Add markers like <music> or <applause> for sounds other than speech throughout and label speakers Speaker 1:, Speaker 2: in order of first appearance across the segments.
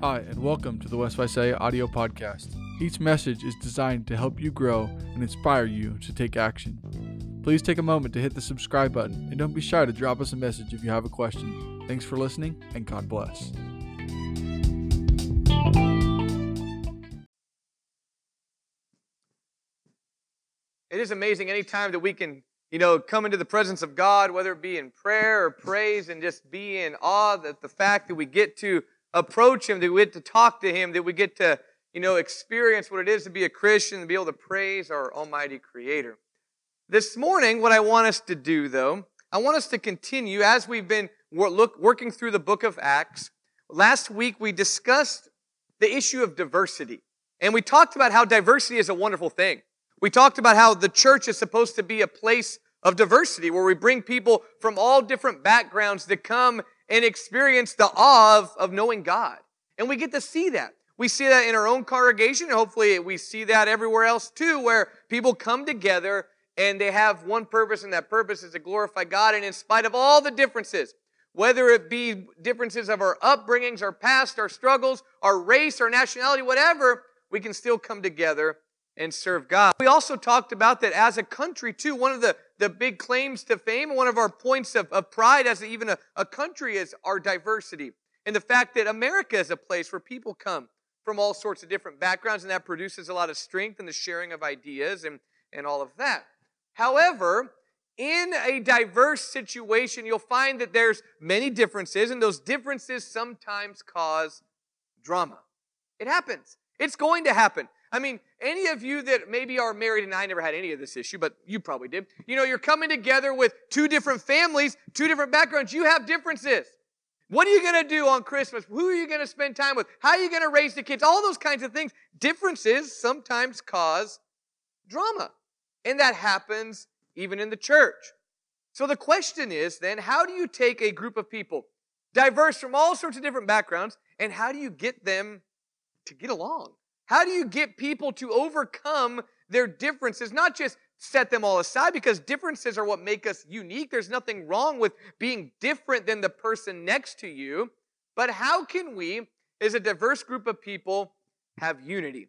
Speaker 1: Hi, and welcome to the West Visalia audio podcast. Each message is designed to help you grow and inspire you to take action. Please take a moment to hit the subscribe button and don't be shy to drop us a message if you have a question. Thanks for listening, and God bless.
Speaker 2: It is amazing any time that we can, you know, come into the presence of God, whether it be in prayer or praise, and just be in awe that the fact that we get to approach Him, that we get to talk to Him, that we get to, you know, experience what it is to be a Christian and be able to praise our Almighty Creator. This morning, what I want us to do, though, I want us to continue as we've been look, working through the book of Acts. Last week, we discussed the issue of diversity. And we talked about how diversity is a wonderful thing. We talked about how the church is supposed to be a place of diversity where we bring people from all different backgrounds to come and experience the awe of, of knowing God. And we get to see that. We see that in our own congregation, hopefully we see that everywhere else too, where people come together and they have one purpose, and that purpose is to glorify God. And in spite of all the differences, whether it be differences of our upbringings, our past, our struggles, our race, our nationality, whatever, we can still come together and serve God. We also talked about that as a country, too. One of the, the big claims to fame, one of our points of, of pride as even a, a country is our diversity. And the fact that America is a place where people come from all sorts of different backgrounds, and that produces a lot of strength in the sharing of ideas and, and all of that. However, in a diverse situation, you'll find that there's many differences, and those differences sometimes cause drama. It happens. It's going to happen. I mean, any of you that maybe are married, and I never had any of this issue, but you probably did. You know, you're coming together with two different families, two different backgrounds. You have differences. What are you going to do on Christmas? Who are you going to spend time with? How are you going to raise the kids? All those kinds of things. Differences sometimes cause drama. And that happens even in the church. So the question is then, how do you take a group of people diverse from all sorts of different backgrounds, and how do you get them to get along? How do you get people to overcome their differences? Not just set them all aside because differences are what make us unique. There's nothing wrong with being different than the person next to you. But how can we, as a diverse group of people, have unity?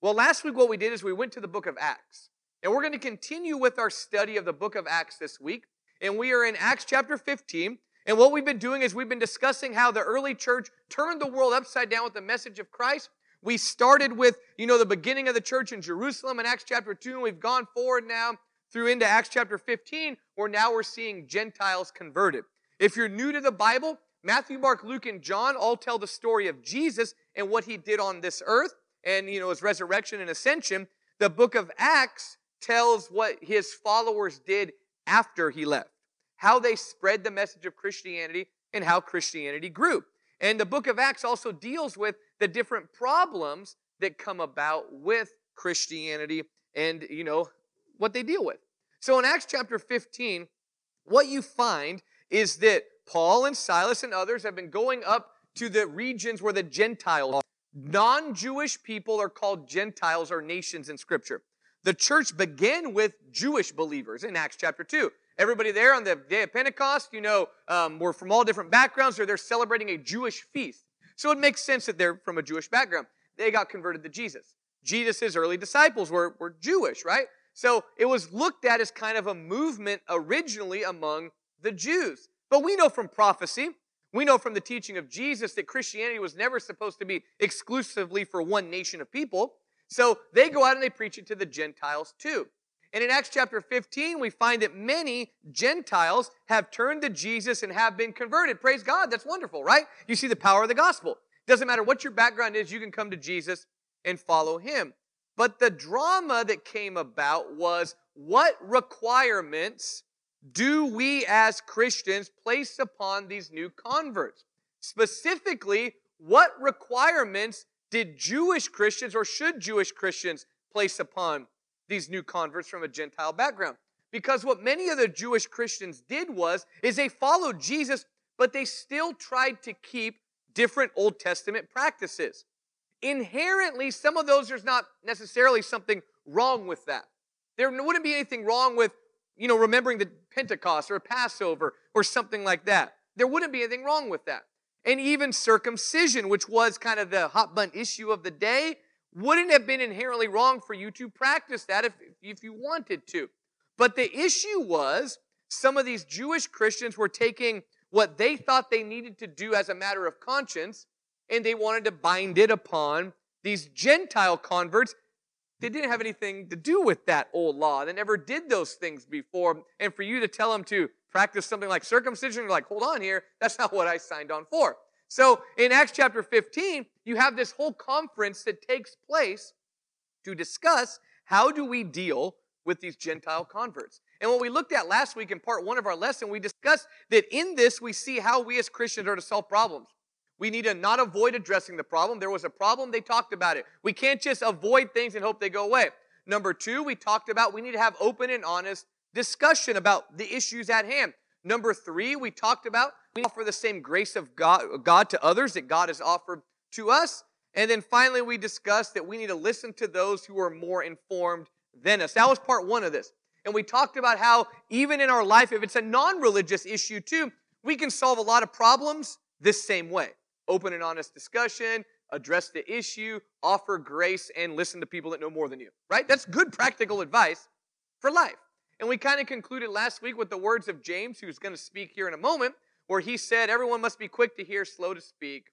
Speaker 2: Well, last week what we did is we went to the book of Acts. And we're going to continue with our study of the book of Acts this week. And we are in Acts chapter 15. And what we've been doing is we've been discussing how the early church turned the world upside down with the message of Christ. We started with, you know, the beginning of the church in Jerusalem in Acts chapter 2, and we've gone forward now through into Acts chapter 15, where now we're seeing Gentiles converted. If you're new to the Bible, Matthew, Mark, Luke, and John all tell the story of Jesus and what he did on this earth and, you know, his resurrection and ascension. The book of Acts tells what his followers did after he left, how they spread the message of Christianity and how Christianity grew. And the book of Acts also deals with the different problems that come about with Christianity and, you know, what they deal with. So in Acts chapter 15, what you find is that Paul and Silas and others have been going up to the regions where the Gentiles are. Non Jewish people are called Gentiles or nations in Scripture. The church began with Jewish believers in Acts chapter 2. Everybody there on the day of Pentecost, you know, um, were from all different backgrounds, or they're celebrating a Jewish feast. So it makes sense that they're from a Jewish background. They got converted to Jesus. Jesus' early disciples were, were Jewish, right? So it was looked at as kind of a movement originally among the Jews. But we know from prophecy, we know from the teaching of Jesus that Christianity was never supposed to be exclusively for one nation of people. So they go out and they preach it to the Gentiles too. And in Acts chapter 15, we find that many Gentiles have turned to Jesus and have been converted. Praise God. That's wonderful, right? You see the power of the gospel. Doesn't matter what your background is, you can come to Jesus and follow him. But the drama that came about was what requirements do we as Christians place upon these new converts? Specifically, what requirements did Jewish Christians or should Jewish Christians place upon these new converts from a Gentile background. Because what many of the Jewish Christians did was, is they followed Jesus, but they still tried to keep different Old Testament practices. Inherently, some of those, there's not necessarily something wrong with that. There wouldn't be anything wrong with, you know, remembering the Pentecost or Passover or something like that. There wouldn't be anything wrong with that. and even circumcision, which was kind of the hot button issue of the day, wouldn't have been inherently wrong for you to practice that if, if you wanted to. But the issue was some of these Jewish Christians were taking what they thought they needed to do as a matter of conscience and they wanted to bind it upon these Gentile converts. They didn't have anything to do with that old law. They never did those things before. And for you to tell them to practice something like circumcision, you're like, hold on here, that's not what I signed on for. So in Acts chapter 15, you have this whole conference that takes place to discuss how do we deal with these Gentile converts. And what we looked at last week in part one of our lesson, we discussed that in this we see how we as Christians are to solve problems. We need to not avoid addressing the problem. There was a problem, they talked about it. We can't just avoid things and hope they go away. Number two, we talked about we need to have open and honest discussion about the issues at hand. Number three, we talked about we offer the same grace of God, God to others that God has offered to us. And then finally, we discussed that we need to listen to those who are more informed than us. That was part one of this. And we talked about how even in our life, if it's a non religious issue too, we can solve a lot of problems this same way. Open and honest discussion, address the issue, offer grace, and listen to people that know more than you, right? That's good practical advice for life. And we kind of concluded last week with the words of James, who's going to speak here in a moment, where he said, Everyone must be quick to hear, slow to speak,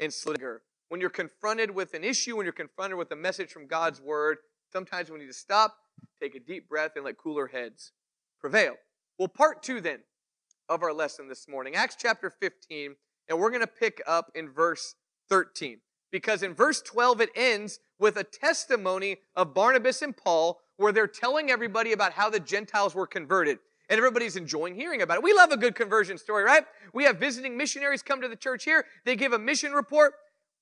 Speaker 2: and slow to. When you're confronted with an issue, when you're confronted with a message from God's word, sometimes we need to stop, take a deep breath, and let cooler heads prevail. Well, part two then of our lesson this morning, Acts chapter 15, and we're going to pick up in verse 13. Because in verse 12, it ends with a testimony of Barnabas and Paul where they're telling everybody about how the Gentiles were converted. And everybody's enjoying hearing about it. We love a good conversion story, right? We have visiting missionaries come to the church here. They give a mission report.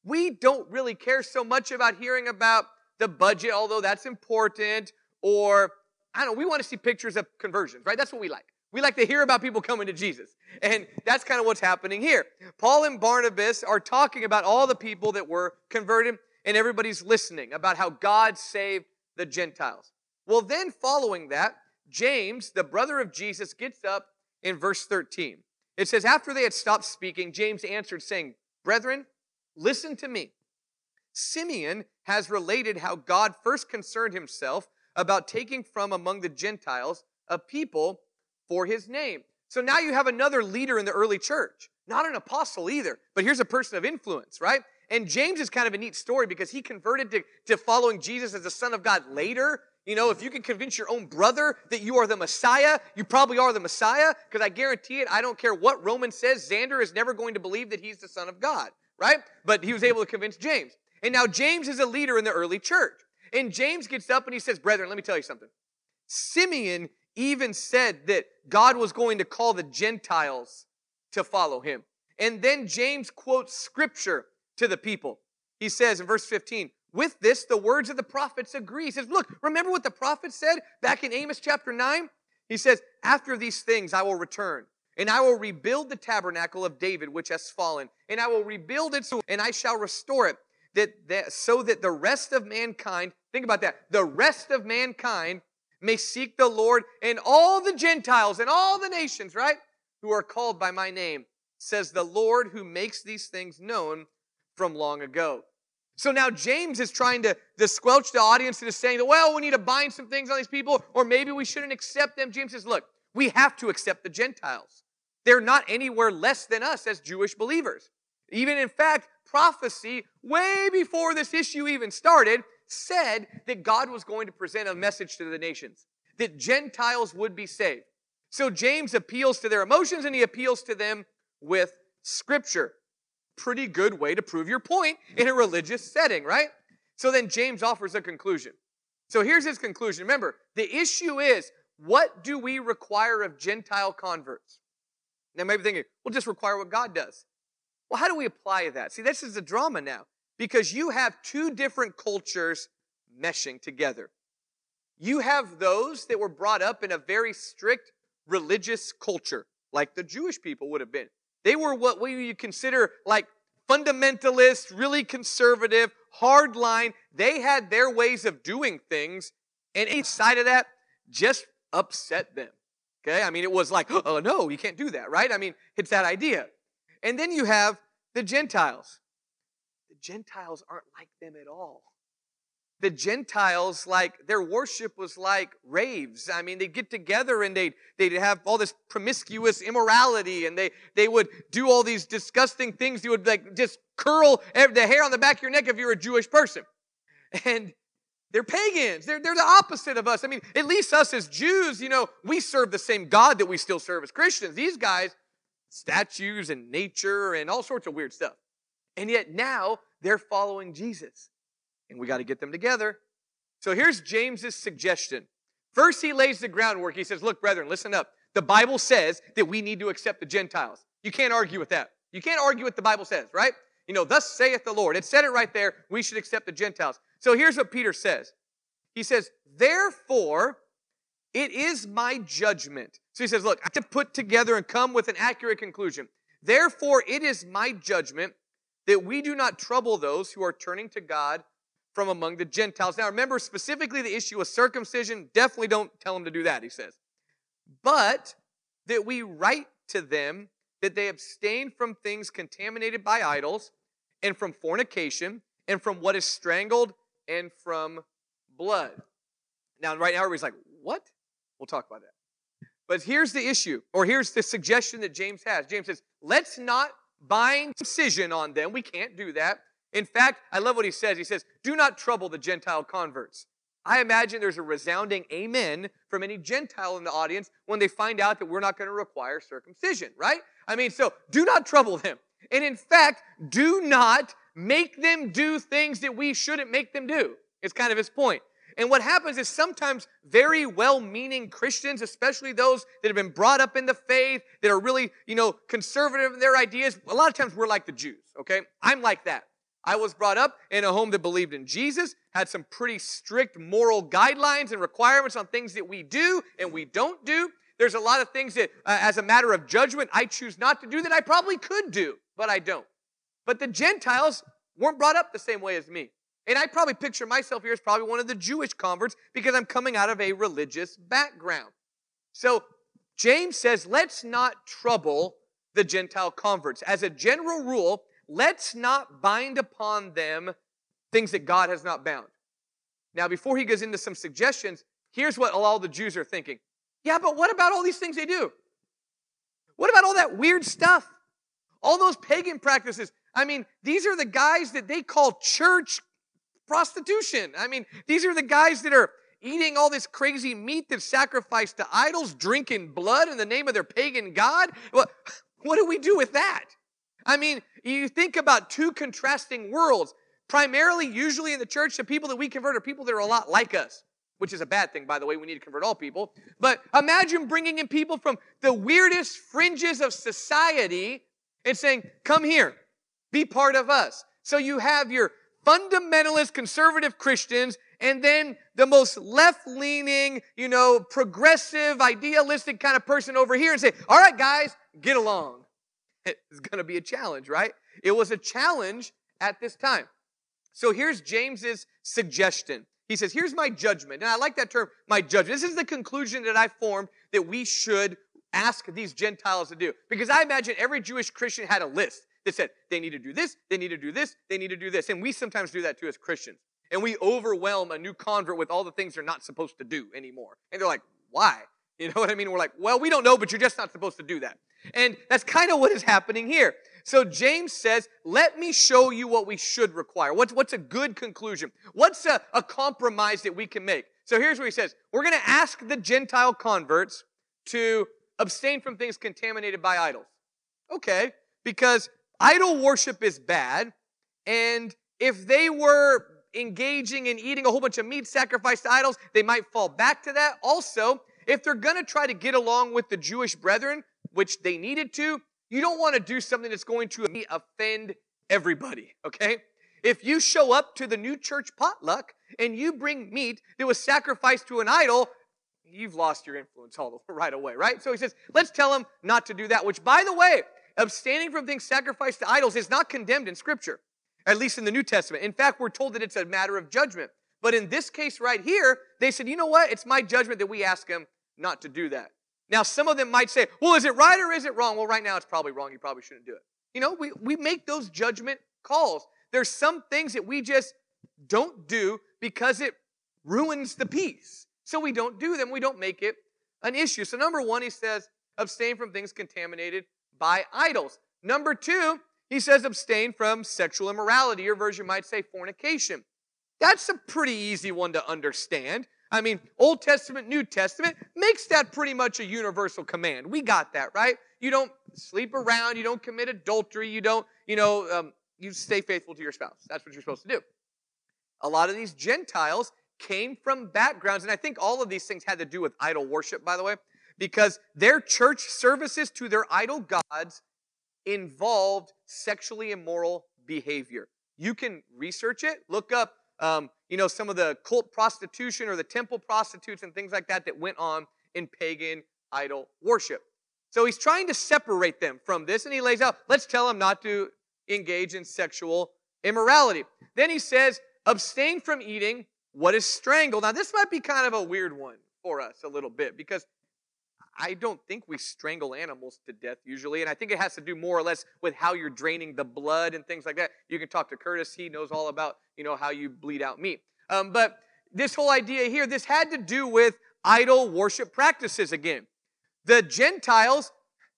Speaker 2: We don't really care so much about hearing about the budget, although that's important, or I don't know, we want to see pictures of conversions, right? That's what we like. We like to hear about people coming to Jesus. And that's kind of what's happening here. Paul and Barnabas are talking about all the people that were converted, and everybody's listening about how God saved the Gentiles. Well, then following that, James, the brother of Jesus, gets up in verse 13. It says, After they had stopped speaking, James answered, saying, Brethren, listen to me. Simeon has related how God first concerned himself about taking from among the Gentiles a people for his name. So now you have another leader in the early church, not an apostle either, but here's a person of influence, right? And James is kind of a neat story because he converted to, to following Jesus as the Son of God later, you know, if you can convince your own brother that you are the Messiah, you probably are the Messiah, because I guarantee it, I don't care what Roman says, Xander is never going to believe that he's the Son of God, right? But he was able to convince James. And now James is a leader in the early church. And James gets up and he says, Brethren, let me tell you something. Simeon even said that God was going to call the Gentiles to follow him. And then James quotes scripture to the people. He says in verse 15, with this, the words of the prophets agree. He says, Look, remember what the prophet said back in Amos chapter 9? He says, After these things I will return, and I will rebuild the tabernacle of David which has fallen, and I will rebuild it, and I shall restore it, that, that so that the rest of mankind, think about that, the rest of mankind may seek the Lord, and all the Gentiles and all the nations, right, who are called by my name, says the Lord who makes these things known from long ago. So now James is trying to, to squelch the audience into saying that, well, we need to bind some things on these people, or maybe we shouldn't accept them. James says, look, we have to accept the Gentiles. They're not anywhere less than us as Jewish believers. Even in fact, prophecy, way before this issue even started, said that God was going to present a message to the nations, that Gentiles would be saved. So James appeals to their emotions and he appeals to them with scripture pretty good way to prove your point in a religious setting, right? So then James offers a conclusion. So here's his conclusion. Remember, the issue is what do we require of Gentile converts? Now, maybe thinking, we'll just require what God does. Well, how do we apply that? See, this is a drama now because you have two different cultures meshing together. You have those that were brought up in a very strict religious culture, like the Jewish people would have been. They were what we would consider like fundamentalist, really conservative, hard line. They had their ways of doing things, and each side of that just upset them. Okay? I mean, it was like, oh no, you can't do that, right? I mean, it's that idea. And then you have the Gentiles. The Gentiles aren't like them at all the Gentiles, like their worship was like raves. I mean, they'd get together and they'd, they'd have all this promiscuous immorality and they, they would do all these disgusting things. You would like just curl the hair on the back of your neck if you're a Jewish person. And they're pagans. They're, they're the opposite of us. I mean, at least us as Jews, you know, we serve the same God that we still serve as Christians. These guys, statues and nature and all sorts of weird stuff. And yet now they're following Jesus and we got to get them together. So here's James's suggestion. First, he lays the groundwork. He says, Look, brethren, listen up. The Bible says that we need to accept the Gentiles. You can't argue with that. You can't argue what the Bible says, right? You know, thus saith the Lord. It said it right there. We should accept the Gentiles. So here's what Peter says He says, Therefore, it is my judgment. So he says, Look, I have to put together and come with an accurate conclusion. Therefore, it is my judgment that we do not trouble those who are turning to God from among the Gentiles. Now, remember specifically the issue of circumcision. Definitely don't tell them to do that, he says. But that we write to them that they abstain from things contaminated by idols, and from fornication, and from what is strangled, and from blood. Now, right now, everybody's like, what? We'll talk about that. But here's the issue, or here's the suggestion that James has. James says, let's not bind circumcision on them. We can't do that. In fact, I love what he says. He says, Do not trouble the Gentile converts. I imagine there's a resounding amen from any Gentile in the audience when they find out that we're not going to require circumcision, right? I mean, so do not trouble them. And in fact, do not make them do things that we shouldn't make them do. It's kind of his point. And what happens is sometimes very well meaning Christians, especially those that have been brought up in the faith, that are really, you know, conservative in their ideas, a lot of times we're like the Jews, okay? I'm like that. I was brought up in a home that believed in Jesus, had some pretty strict moral guidelines and requirements on things that we do and we don't do. There's a lot of things that, uh, as a matter of judgment, I choose not to do that I probably could do, but I don't. But the Gentiles weren't brought up the same way as me. And I probably picture myself here as probably one of the Jewish converts because I'm coming out of a religious background. So James says, let's not trouble the Gentile converts. As a general rule, let's not bind upon them things that God has not bound. Now, before he goes into some suggestions, here's what all the Jews are thinking. Yeah, but what about all these things they do? What about all that weird stuff? All those pagan practices. I mean, these are the guys that they call church prostitution. I mean, these are the guys that are eating all this crazy meat that's sacrificed to idols, drinking blood in the name of their pagan God. Well, what do we do with that? I mean, you think about two contrasting worlds. Primarily, usually in the church, the people that we convert are people that are a lot like us, which is a bad thing, by the way. We need to convert all people. But imagine bringing in people from the weirdest fringes of society and saying, Come here, be part of us. So you have your fundamentalist conservative Christians and then the most left leaning, you know, progressive, idealistic kind of person over here and say, All right, guys, get along. It's going to be a challenge, right? It was a challenge at this time. So here's James's suggestion. He says, Here's my judgment. And I like that term, my judgment. This is the conclusion that I formed that we should ask these Gentiles to do. Because I imagine every Jewish Christian had a list that said, they need to do this, they need to do this, they need to do this. And we sometimes do that too as Christians. And we overwhelm a new convert with all the things they're not supposed to do anymore. And they're like, why? <laughs> You know what I mean? We're like, well, we don't know, but you're just not supposed to do that. And that's kind of what is happening here. So James says, let me show you what we should require. What's, what's a good conclusion? What's a, a compromise that we can make? So here's what he says. We're going to ask the Gentile converts to abstain from things contaminated by idols. Okay, because idol worship is bad. And if they were engaging in eating a whole bunch of meat sacrificed to idols, they might fall back to that. Also, if they're going to try to get along with the Jewish brethren, which they needed to, you don't want to do something that's going to offend everybody, okay? If you show up to the new church potluck and you bring meat that was sacrificed to an idol, you've lost your influence all <laughs> right away, right? So he says, let's tell them not to do that, which by the way, abstaining from things sacrificed to idols is not condemned in scripture, at least in the New Testament. In fact, we're told that it's a matter of judgment. But in this case right here, they said, you know what? It's my judgment that we ask them not to do that. Now, some of them might say, well, is it right or is it wrong? Well, right now it's probably wrong. You probably shouldn't do it. You know, we, we make those judgment calls. There's some things that we just don't do because it ruins the peace. So we don't do them. We don't make it an issue. So, number one, he says, abstain from things contaminated by idols. Number two, he says, abstain from sexual immorality. Your version might say fornication. That's a pretty easy one to understand. I mean, Old Testament, New Testament makes that pretty much a universal command. We got that, right? You don't sleep around, you don't commit adultery, you don't, you know, um, you stay faithful to your spouse. That's what you're supposed to do. A lot of these Gentiles came from backgrounds, and I think all of these things had to do with idol worship, by the way, because their church services to their idol gods involved sexually immoral behavior. You can research it, look up, um, you know, some of the cult prostitution or the temple prostitutes and things like that that went on in pagan idol worship. So he's trying to separate them from this, and he lays out, let's tell them not to engage in sexual immorality. Then he says, abstain from eating what is strangled. Now, this might be kind of a weird one for us a little bit because I don't think we strangle animals to death usually, and I think it has to do more or less with how you're draining the blood and things like that. You can talk to Curtis; he knows all about you know how you bleed out meat. Um, but this whole idea here, this had to do with idol worship practices again. The Gentiles,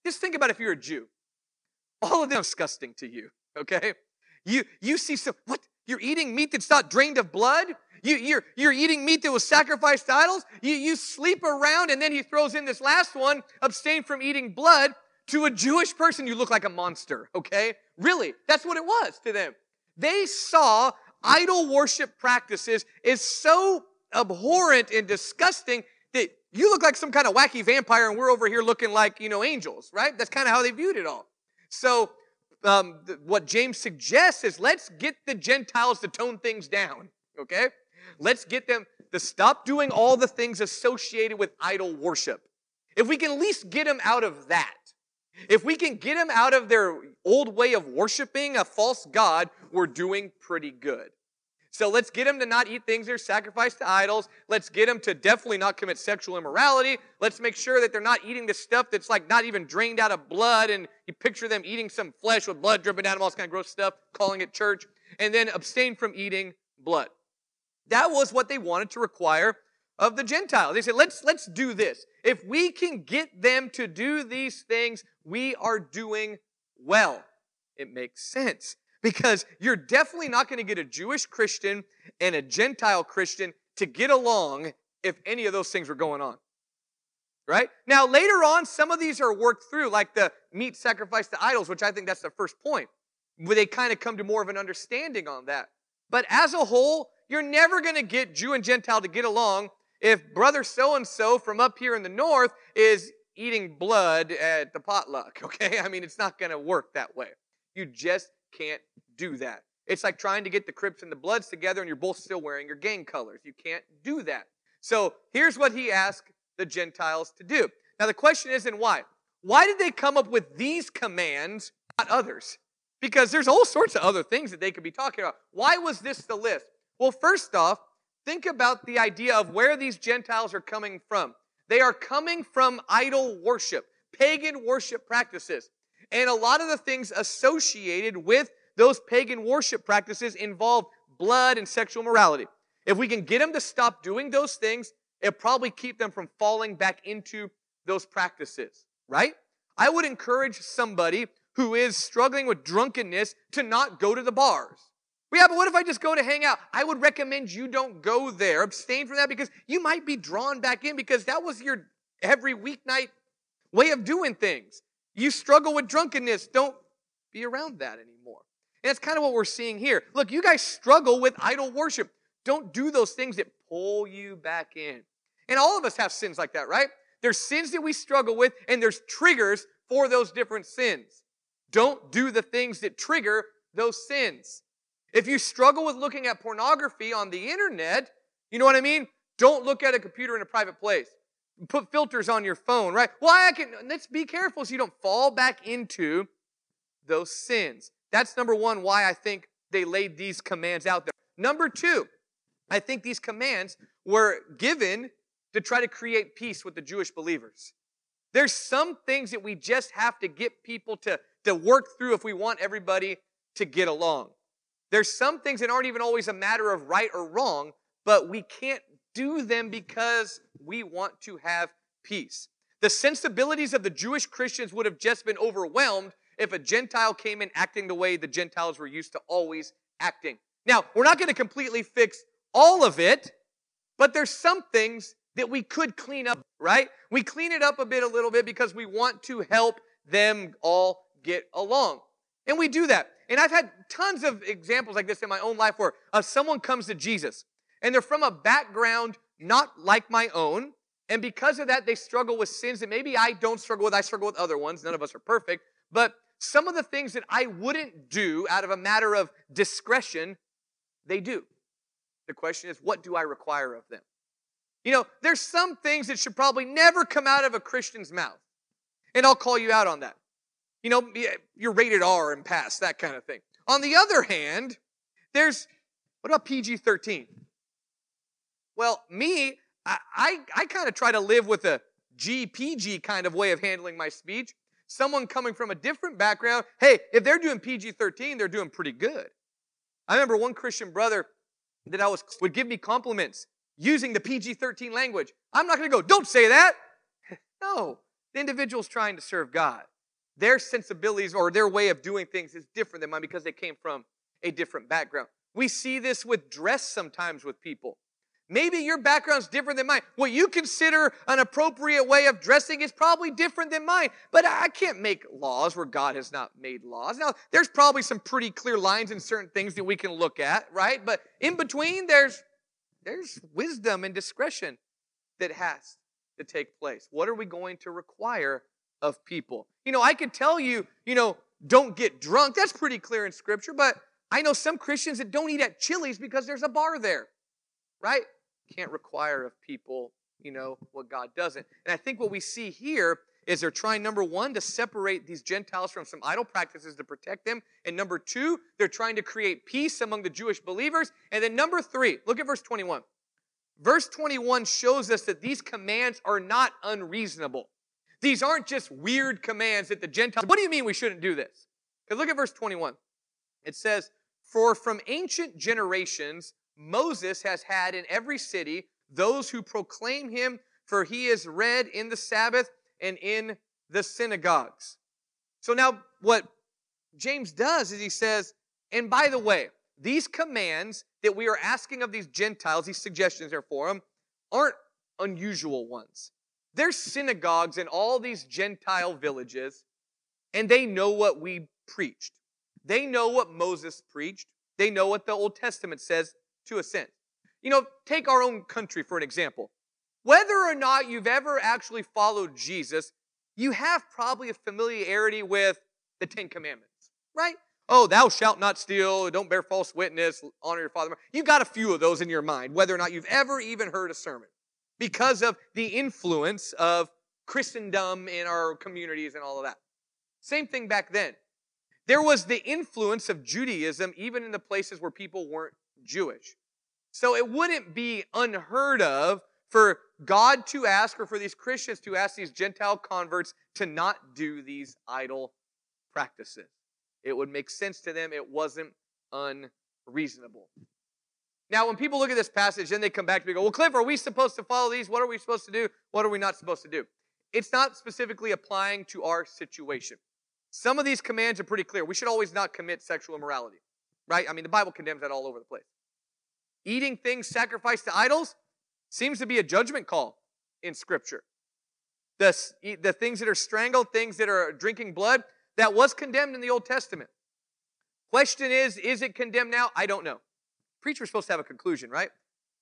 Speaker 2: just think about if you're a Jew, all of them disgusting to you. Okay, you you see some what you're eating meat that's not drained of blood. You, you're, you're eating meat that was sacrificed to idols. You, you sleep around, and then he throws in this last one abstain from eating blood. To a Jewish person, you look like a monster, okay? Really, that's what it was to them. They saw idol worship practices is so abhorrent and disgusting that you look like some kind of wacky vampire and we're over here looking like, you know, angels, right? That's kind of how they viewed it all. So, um, what James suggests is let's get the Gentiles to tone things down, okay? Let's get them to stop doing all the things associated with idol worship. If we can at least get them out of that, if we can get them out of their old way of worshiping a false God, we're doing pretty good. So let's get them to not eat things that are sacrificed to idols. Let's get them to definitely not commit sexual immorality. Let's make sure that they're not eating the stuff that's like not even drained out of blood. And you picture them eating some flesh with blood dripping out of all this kind of gross stuff, calling it church. And then abstain from eating blood. That was what they wanted to require of the Gentiles. They said, let's, let's do this. If we can get them to do these things, we are doing well. It makes sense because you're definitely not going to get a Jewish Christian and a Gentile Christian to get along if any of those things were going on. Right? Now, later on, some of these are worked through, like the meat sacrifice to idols, which I think that's the first point, where they kind of come to more of an understanding on that. But as a whole, you're never going to get Jew and Gentile to get along if brother so and so from up here in the north is eating blood at the potluck, <laughs> okay? I mean, it's not going to work that way. You just can't do that. It's like trying to get the Crips and the Bloods together and you're both still wearing your gang colors. You can't do that. So here's what he asked the Gentiles to do. Now the question isn't why. Why did they come up with these commands, not others? Because there's all sorts of other things that they could be talking about. Why was this the list? Well, first off, think about the idea of where these Gentiles are coming from. They are coming from idol worship, pagan worship practices. And a lot of the things associated with those pagan worship practices involve blood and sexual morality. If we can get them to stop doing those things, it'll probably keep them from falling back into those practices, right? I would encourage somebody who is struggling with drunkenness to not go to the bars. Yeah, but what if I just go to hang out? I would recommend you don't go there. Abstain from that because you might be drawn back in because that was your every weeknight way of doing things. You struggle with drunkenness. Don't be around that anymore. And that's kind of what we're seeing here. Look, you guys struggle with idol worship. Don't do those things that pull you back in. And all of us have sins like that, right? There's sins that we struggle with, and there's triggers for those different sins. Don't do the things that trigger those sins. If you struggle with looking at pornography on the internet, you know what I mean? Don't look at a computer in a private place. Put filters on your phone, right? Well, I can, let's be careful so you don't fall back into those sins. That's number one, why I think they laid these commands out there. Number two, I think these commands were given to try to create peace with the Jewish believers. There's some things that we just have to get people to, to work through if we want everybody to get along. There's some things that aren't even always a matter of right or wrong, but we can't do them because we want to have peace. The sensibilities of the Jewish Christians would have just been overwhelmed if a Gentile came in acting the way the Gentiles were used to always acting. Now, we're not going to completely fix all of it, but there's some things that we could clean up, right? We clean it up a bit, a little bit, because we want to help them all get along. And we do that. And I've had tons of examples like this in my own life where uh, someone comes to Jesus and they're from a background not like my own. And because of that, they struggle with sins that maybe I don't struggle with. I struggle with other ones. None of us are perfect. But some of the things that I wouldn't do out of a matter of discretion, they do. The question is, what do I require of them? You know, there's some things that should probably never come out of a Christian's mouth. And I'll call you out on that. You know, you're rated R and pass, that kind of thing. On the other hand, there's, what about PG 13? Well, me, I, I, I kind of try to live with a GPG kind of way of handling my speech. Someone coming from a different background, hey, if they're doing PG 13, they're doing pretty good. I remember one Christian brother that I was would give me compliments using the PG 13 language. I'm not going to go, don't say that. <laughs> no, the individual's trying to serve God. Their sensibilities or their way of doing things is different than mine because they came from a different background. We see this with dress sometimes with people. Maybe your background's different than mine. What you consider an appropriate way of dressing is probably different than mine. But I can't make laws where God has not made laws. Now, there's probably some pretty clear lines in certain things that we can look at, right? But in between, there's there's wisdom and discretion that has to take place. What are we going to require of people? You know, I could tell you, you know, don't get drunk. That's pretty clear in scripture, but I know some Christians that don't eat at Chili's because there's a bar there, right? Can't require of people, you know, what God doesn't. And I think what we see here is they're trying, number one, to separate these Gentiles from some idol practices to protect them. And number two, they're trying to create peace among the Jewish believers. And then number three, look at verse 21. Verse 21 shows us that these commands are not unreasonable. These aren't just weird commands that the Gentiles, what do you mean we shouldn't do this? Because look at verse 21. It says, For from ancient generations, Moses has had in every city those who proclaim him, for he is read in the Sabbath and in the synagogues. So now, what James does is he says, and by the way, these commands that we are asking of these Gentiles, these suggestions are for them, aren't unusual ones. There's synagogues in all these Gentile villages, and they know what we preached. They know what Moses preached. They know what the Old Testament says to a sense. You know, take our own country for an example. Whether or not you've ever actually followed Jesus, you have probably a familiarity with the Ten Commandments, right? Oh, thou shalt not steal, don't bear false witness, honor your father. You've got a few of those in your mind, whether or not you've ever even heard a sermon, because of the influence of Christendom in our communities and all of that. Same thing back then. There was the influence of Judaism even in the places where people weren't Jewish. So it wouldn't be unheard of for God to ask or for these Christians to ask these Gentile converts to not do these idol practices. It would make sense to them. It wasn't unreasonable. Now, when people look at this passage, then they come back to me and go, Well, Cliff, are we supposed to follow these? What are we supposed to do? What are we not supposed to do? It's not specifically applying to our situation. Some of these commands are pretty clear. We should always not commit sexual immorality, right? I mean, the Bible condemns that all over the place. Eating things sacrificed to idols seems to be a judgment call in Scripture. The, the things that are strangled, things that are drinking blood, that was condemned in the Old Testament. Question is, is it condemned now? I don't know. Preacher's supposed to have a conclusion, right?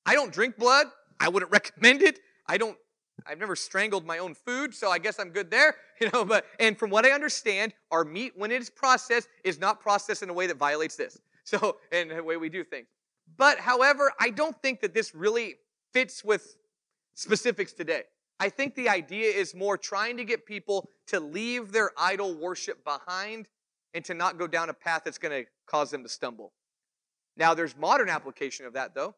Speaker 2: I don't drink blood. I wouldn't <laughs> recommend it. I don't I've never strangled my own food, so I guess I'm good there, <laughs> you know, but and from what I understand, our meat when it is processed is not processed in a way that violates this. So, and the way we do things. But however, I don't think that this really fits with specifics today. I think the idea is more trying to get people to leave their idol worship behind and to not go down a path that's going to cause them to stumble. Now, there's modern application of that, though.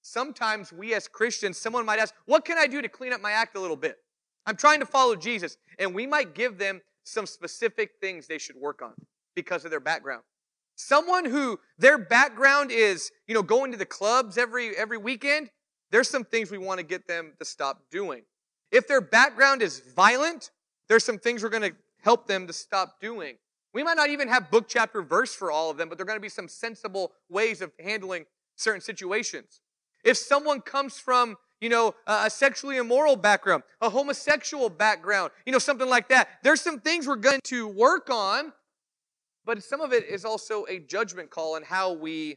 Speaker 2: Sometimes we as Christians, someone might ask, What can I do to clean up my act a little bit? I'm trying to follow Jesus. And we might give them some specific things they should work on because of their background. Someone who their background is, you know, going to the clubs every every weekend, there's some things we want to get them to stop doing. If their background is violent, there's some things we're going to help them to stop doing. We might not even have book, chapter, verse for all of them, but there are going to be some sensible ways of handling certain situations. If someone comes from, you know, a sexually immoral background, a homosexual background, you know, something like that, there's some things we're going to work on, but some of it is also a judgment call on how we,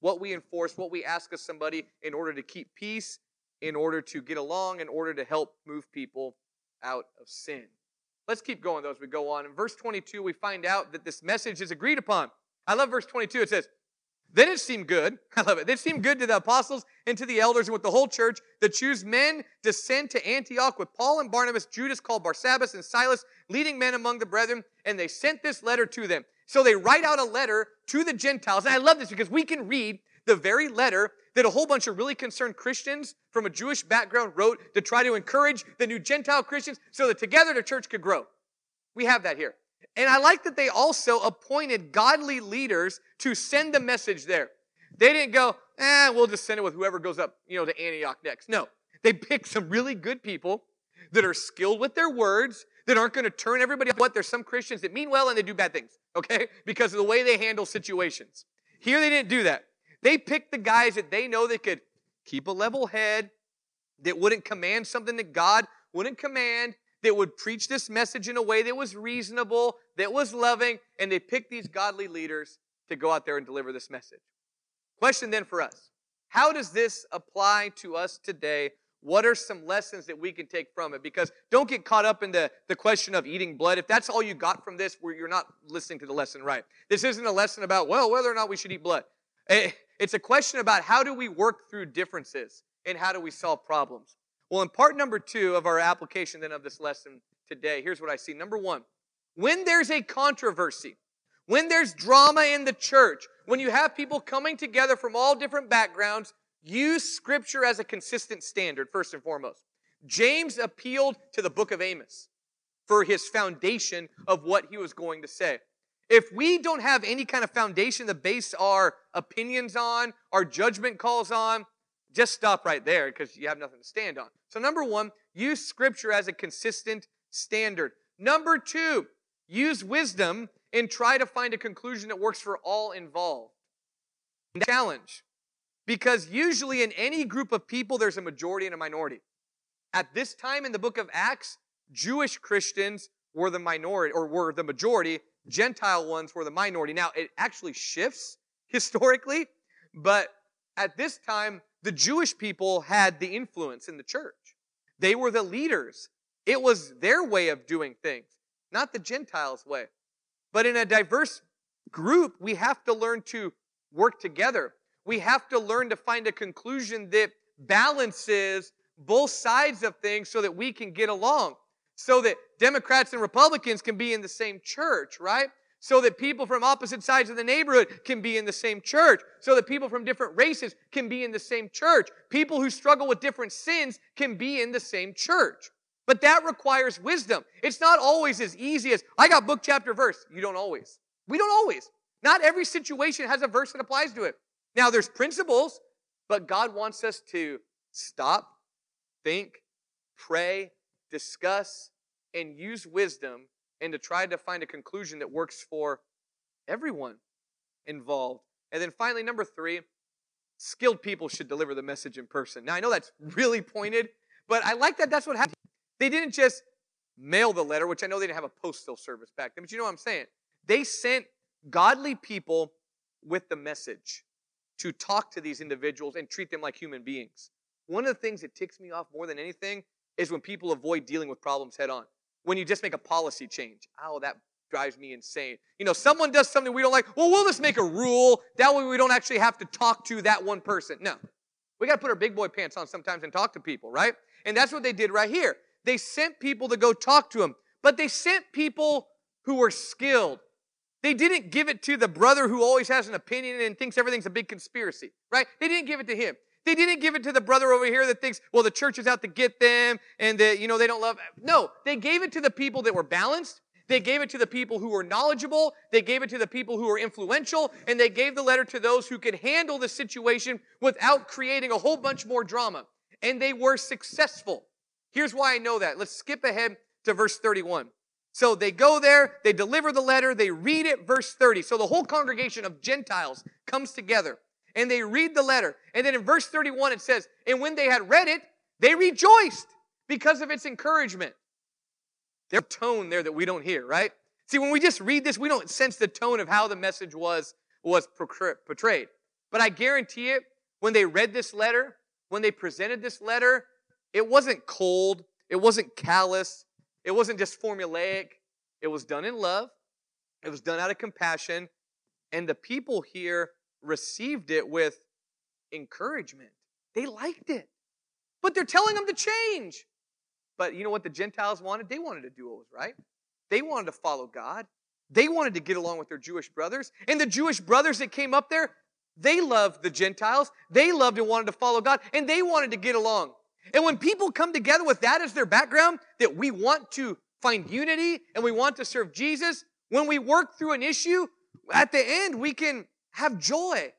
Speaker 2: what we enforce, what we ask of somebody in order to keep peace, in order to get along, in order to help move people out of sin. Let's keep going though as we go on. In verse 22, we find out that this message is agreed upon. I love verse 22. It says, Then it seemed good. <laughs> I love it. It seemed good to the apostles and to the elders and with the whole church to choose men to send to Antioch with Paul and Barnabas, Judas called Barsabbas, and Silas, leading men among the brethren. And they sent this letter to them. So they write out a letter to the Gentiles. And I love this because we can read the very letter that a whole bunch of really concerned Christians from a Jewish background wrote to try to encourage the new Gentile Christians so that together the church could grow. We have that here. And I like that they also appointed godly leaders to send the message there. They didn't go, eh, we'll just send it with whoever goes up, you know, to Antioch next. No. They picked some really good people that are skilled with their words, that aren't going to turn everybody off. What? There's some Christians that mean well and they do bad things, okay? <laughs> Because of the way they handle situations. Here they didn't do that. They picked the guys that they know that could keep a level head, that wouldn't command something that God wouldn't command, that would preach this message in a way that was reasonable, that was loving, and they picked these godly leaders to go out there and deliver this message. Question then for us How does this apply to us today? What are some lessons that we can take from it? Because don't get caught up in the, the question of eating blood. If that's all you got from this, where you're not listening to the lesson right. This isn't a lesson about, well, whether or not we should eat blood. Eh, it's a question about how do we work through differences and how do we solve problems. Well, in part number two of our application then of this lesson today, here's what I see. Number one, when there's a controversy, when there's drama in the church, when you have people coming together from all different backgrounds, use scripture as a consistent standard, first and foremost. James appealed to the book of Amos for his foundation of what he was going to say. If we don't have any kind of foundation to base our opinions on, our judgment calls on, just stop right there because you have nothing to stand on. So, number one, use scripture as a consistent standard. Number two, use wisdom and try to find a conclusion that works for all involved. Challenge. Because usually in any group of people, there's a majority and a minority. At this time in the book of Acts, Jewish Christians were the minority or were the majority, Gentile ones were the minority. Now, it actually shifts <laughs> historically, but at this time, the Jewish people had the influence in the church. They were the leaders. It was their way of doing things, not the Gentiles' way. But in a diverse group, we have to learn to work together. We have to learn to find a conclusion that balances both sides of things so that we can get along so that Democrats and Republicans can be in the same church, right? So that people from opposite sides of the neighborhood can be in the same church. So that people from different races can be in the same church. People who struggle with different sins can be in the same church. But that requires wisdom. It's not always as easy as, I got book, chapter, verse. You don't always. We don't always. Not every situation has a verse that applies to it. Now, there's principles, but God wants us to stop, think, pray, discuss, and use wisdom and to try to find a conclusion that works for everyone involved. And then finally, number three, skilled people should deliver the message in person. Now, I know that's really pointed, but I like that that's what happened. They didn't just mail the letter, which I know they didn't have a postal service back then, but you know what I'm saying? They sent godly people with the message to talk to these individuals and treat them like human beings. One of the things that ticks me off more than anything is when people avoid dealing with problems head on. When you just make a policy change. Oh, that drives me insane. You know, someone does something we don't like. Well, we'll just make a rule. That way we don't actually have to talk to that one person. No. We got to put our big boy pants on sometimes and talk to people, right? And that's what they did right here. They sent people to go talk to him, but they sent people who were skilled. They didn't give it to the brother who always has an opinion and thinks everything's a big conspiracy, right? They didn't give it to him. They didn't give it to the brother over here that thinks, well, the church is out to get them and that, you know, they don't love. No, they gave it to the people that were balanced. They gave it to the people who were knowledgeable. They gave it to the people who were influential. And they gave the letter to those who could handle the situation without creating a whole bunch more drama. And they were successful. Here's why I know that. Let's skip ahead to verse 31. So they go there, they deliver the letter, they read it, verse 30. So the whole congregation of Gentiles comes together and they read the letter. And then in verse 31 it says, And when they had read it, they rejoiced because of its encouragement. There's tone there that we don't hear, right? See, when we just read this, we don't sense the tone of how the message was, was portrayed. But I guarantee it, when they read this letter, when they presented this letter, it wasn't cold, it wasn't callous, it wasn't just formulaic. It was done in love, it was done out of compassion, and the people here received it with encouragement. They liked it. But they're telling them to change. But you know what the Gentiles wanted? They wanted to do what was right. They wanted to follow God. They wanted to get along with their Jewish brothers. And the Jewish brothers that came up there, they loved the Gentiles. They loved and wanted to follow God. And they wanted to get along. And when people come together with that as their background, that we want to find unity and we want to serve Jesus, when we work through an issue, at the end, we can have joy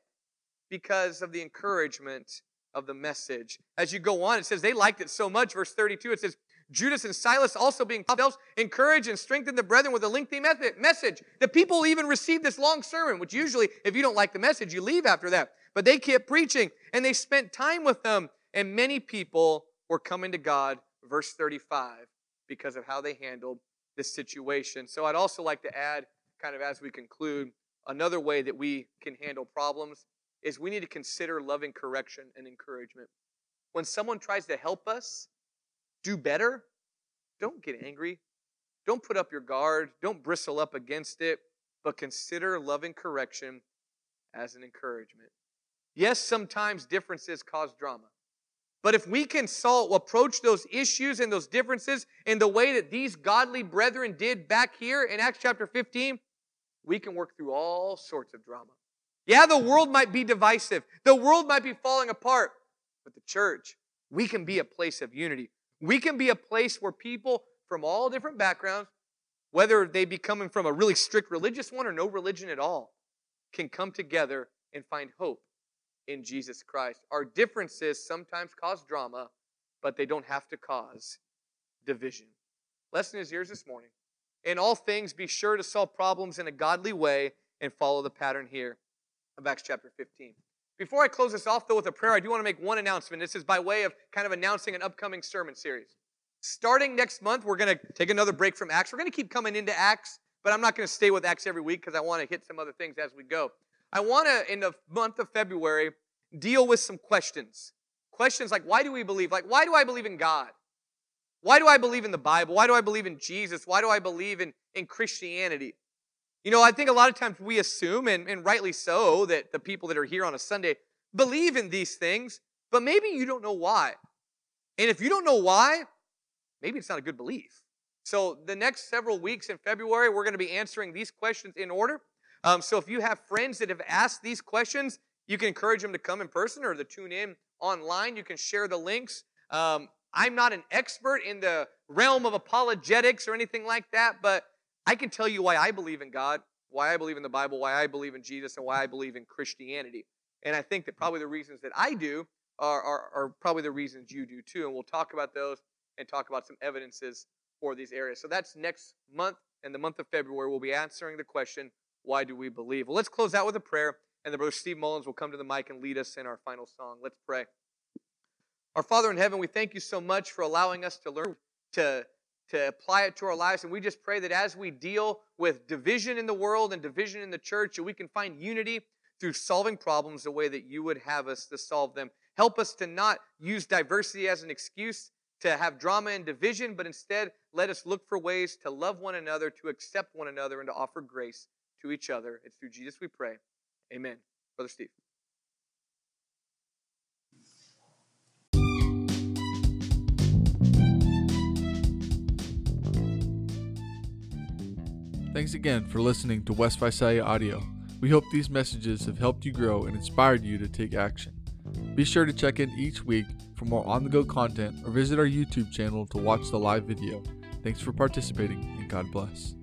Speaker 2: because of the encouragement of the message. As you go on, it says they liked it so much. Verse 32, it says, Judas and Silas also being themselves encourage and strengthen the brethren with a lengthy message. The people even received this long sermon, which usually, if you don't like the message, you leave after that. But they kept preaching and they spent time with them, and many people were coming to God, verse 35, because of how they handled this situation. So I'd also like to add, kind of as we conclude, another way that we can handle problems is we need to consider loving correction and encouragement. When someone tries to help us do better, don't get angry. Don't put up your guard. Don't bristle up against it, but consider loving correction as an encouragement. Yes, sometimes differences cause drama. But if we can solve, approach those issues and those differences in the way that these godly brethren did back here in Acts chapter 15, we can work through all sorts of drama. Yeah, the world might be divisive. The world might be falling apart. But the church, we can be a place of unity. We can be a place where people from all different backgrounds, whether they be coming from a really strict religious one or no religion at all, can come together and find hope in Jesus Christ. Our differences sometimes cause drama, but they don't have to cause division. Lesson is yours this morning. In all things, be sure to solve problems in a godly way and follow the pattern here of Acts chapter 15. Before I close this off, though, with a prayer, I do want to make one announcement. This is by way of kind of announcing an upcoming sermon series. Starting next month, we're going to take another break from Acts. We're going to keep coming into Acts, but I'm not going to stay with Acts every week because I want to hit some other things as we go. I want to, in the month of February, deal with some questions. Questions like, why do we believe? Like, why do I believe in God? Why do I believe in the Bible? Why do I believe in Jesus? Why do I believe in, in Christianity? You know, I think a lot of times we assume, and, and rightly so, that the people that are here on a Sunday believe in these things, but maybe you don't know why. And if you don't know why, maybe it's not a good belief. So, the next several weeks in February, we're going to be answering these questions in order. Um, so, if you have friends that have asked these questions, you can encourage them to come in person or to tune in online. You can share the links. Um, I'm not an expert in the realm of apologetics or anything like that, but I can tell you why I believe in God, why I believe in the Bible, why I believe in Jesus, and why I believe in Christianity. And I think that probably the reasons that I do are, are, are probably the reasons you do too. And we'll talk about those and talk about some evidences for these areas. So that's next month. In the month of February, we'll be answering the question, why do we believe? Well, let's close out with a prayer, and the brother Steve Mullins will come to the mic and lead us in our final song. Let's pray. Our Father in heaven, we thank you so much for allowing us to learn to, to apply it to our lives. And we just pray that as we deal with division in the world and division in the church, that we can find unity through solving problems the way that you would have us to solve them. Help us to not use diversity as an excuse to have drama and division, but instead let us look for ways to love one another, to accept one another, and to offer grace to each other. It's through Jesus we pray. Amen. Brother Steve.
Speaker 1: Thanks again for listening to West Visalia Audio. We hope these messages have helped you grow and inspired you to take action. Be sure to check in each week for more on the go content or visit our YouTube channel to watch the live video. Thanks for participating and God bless.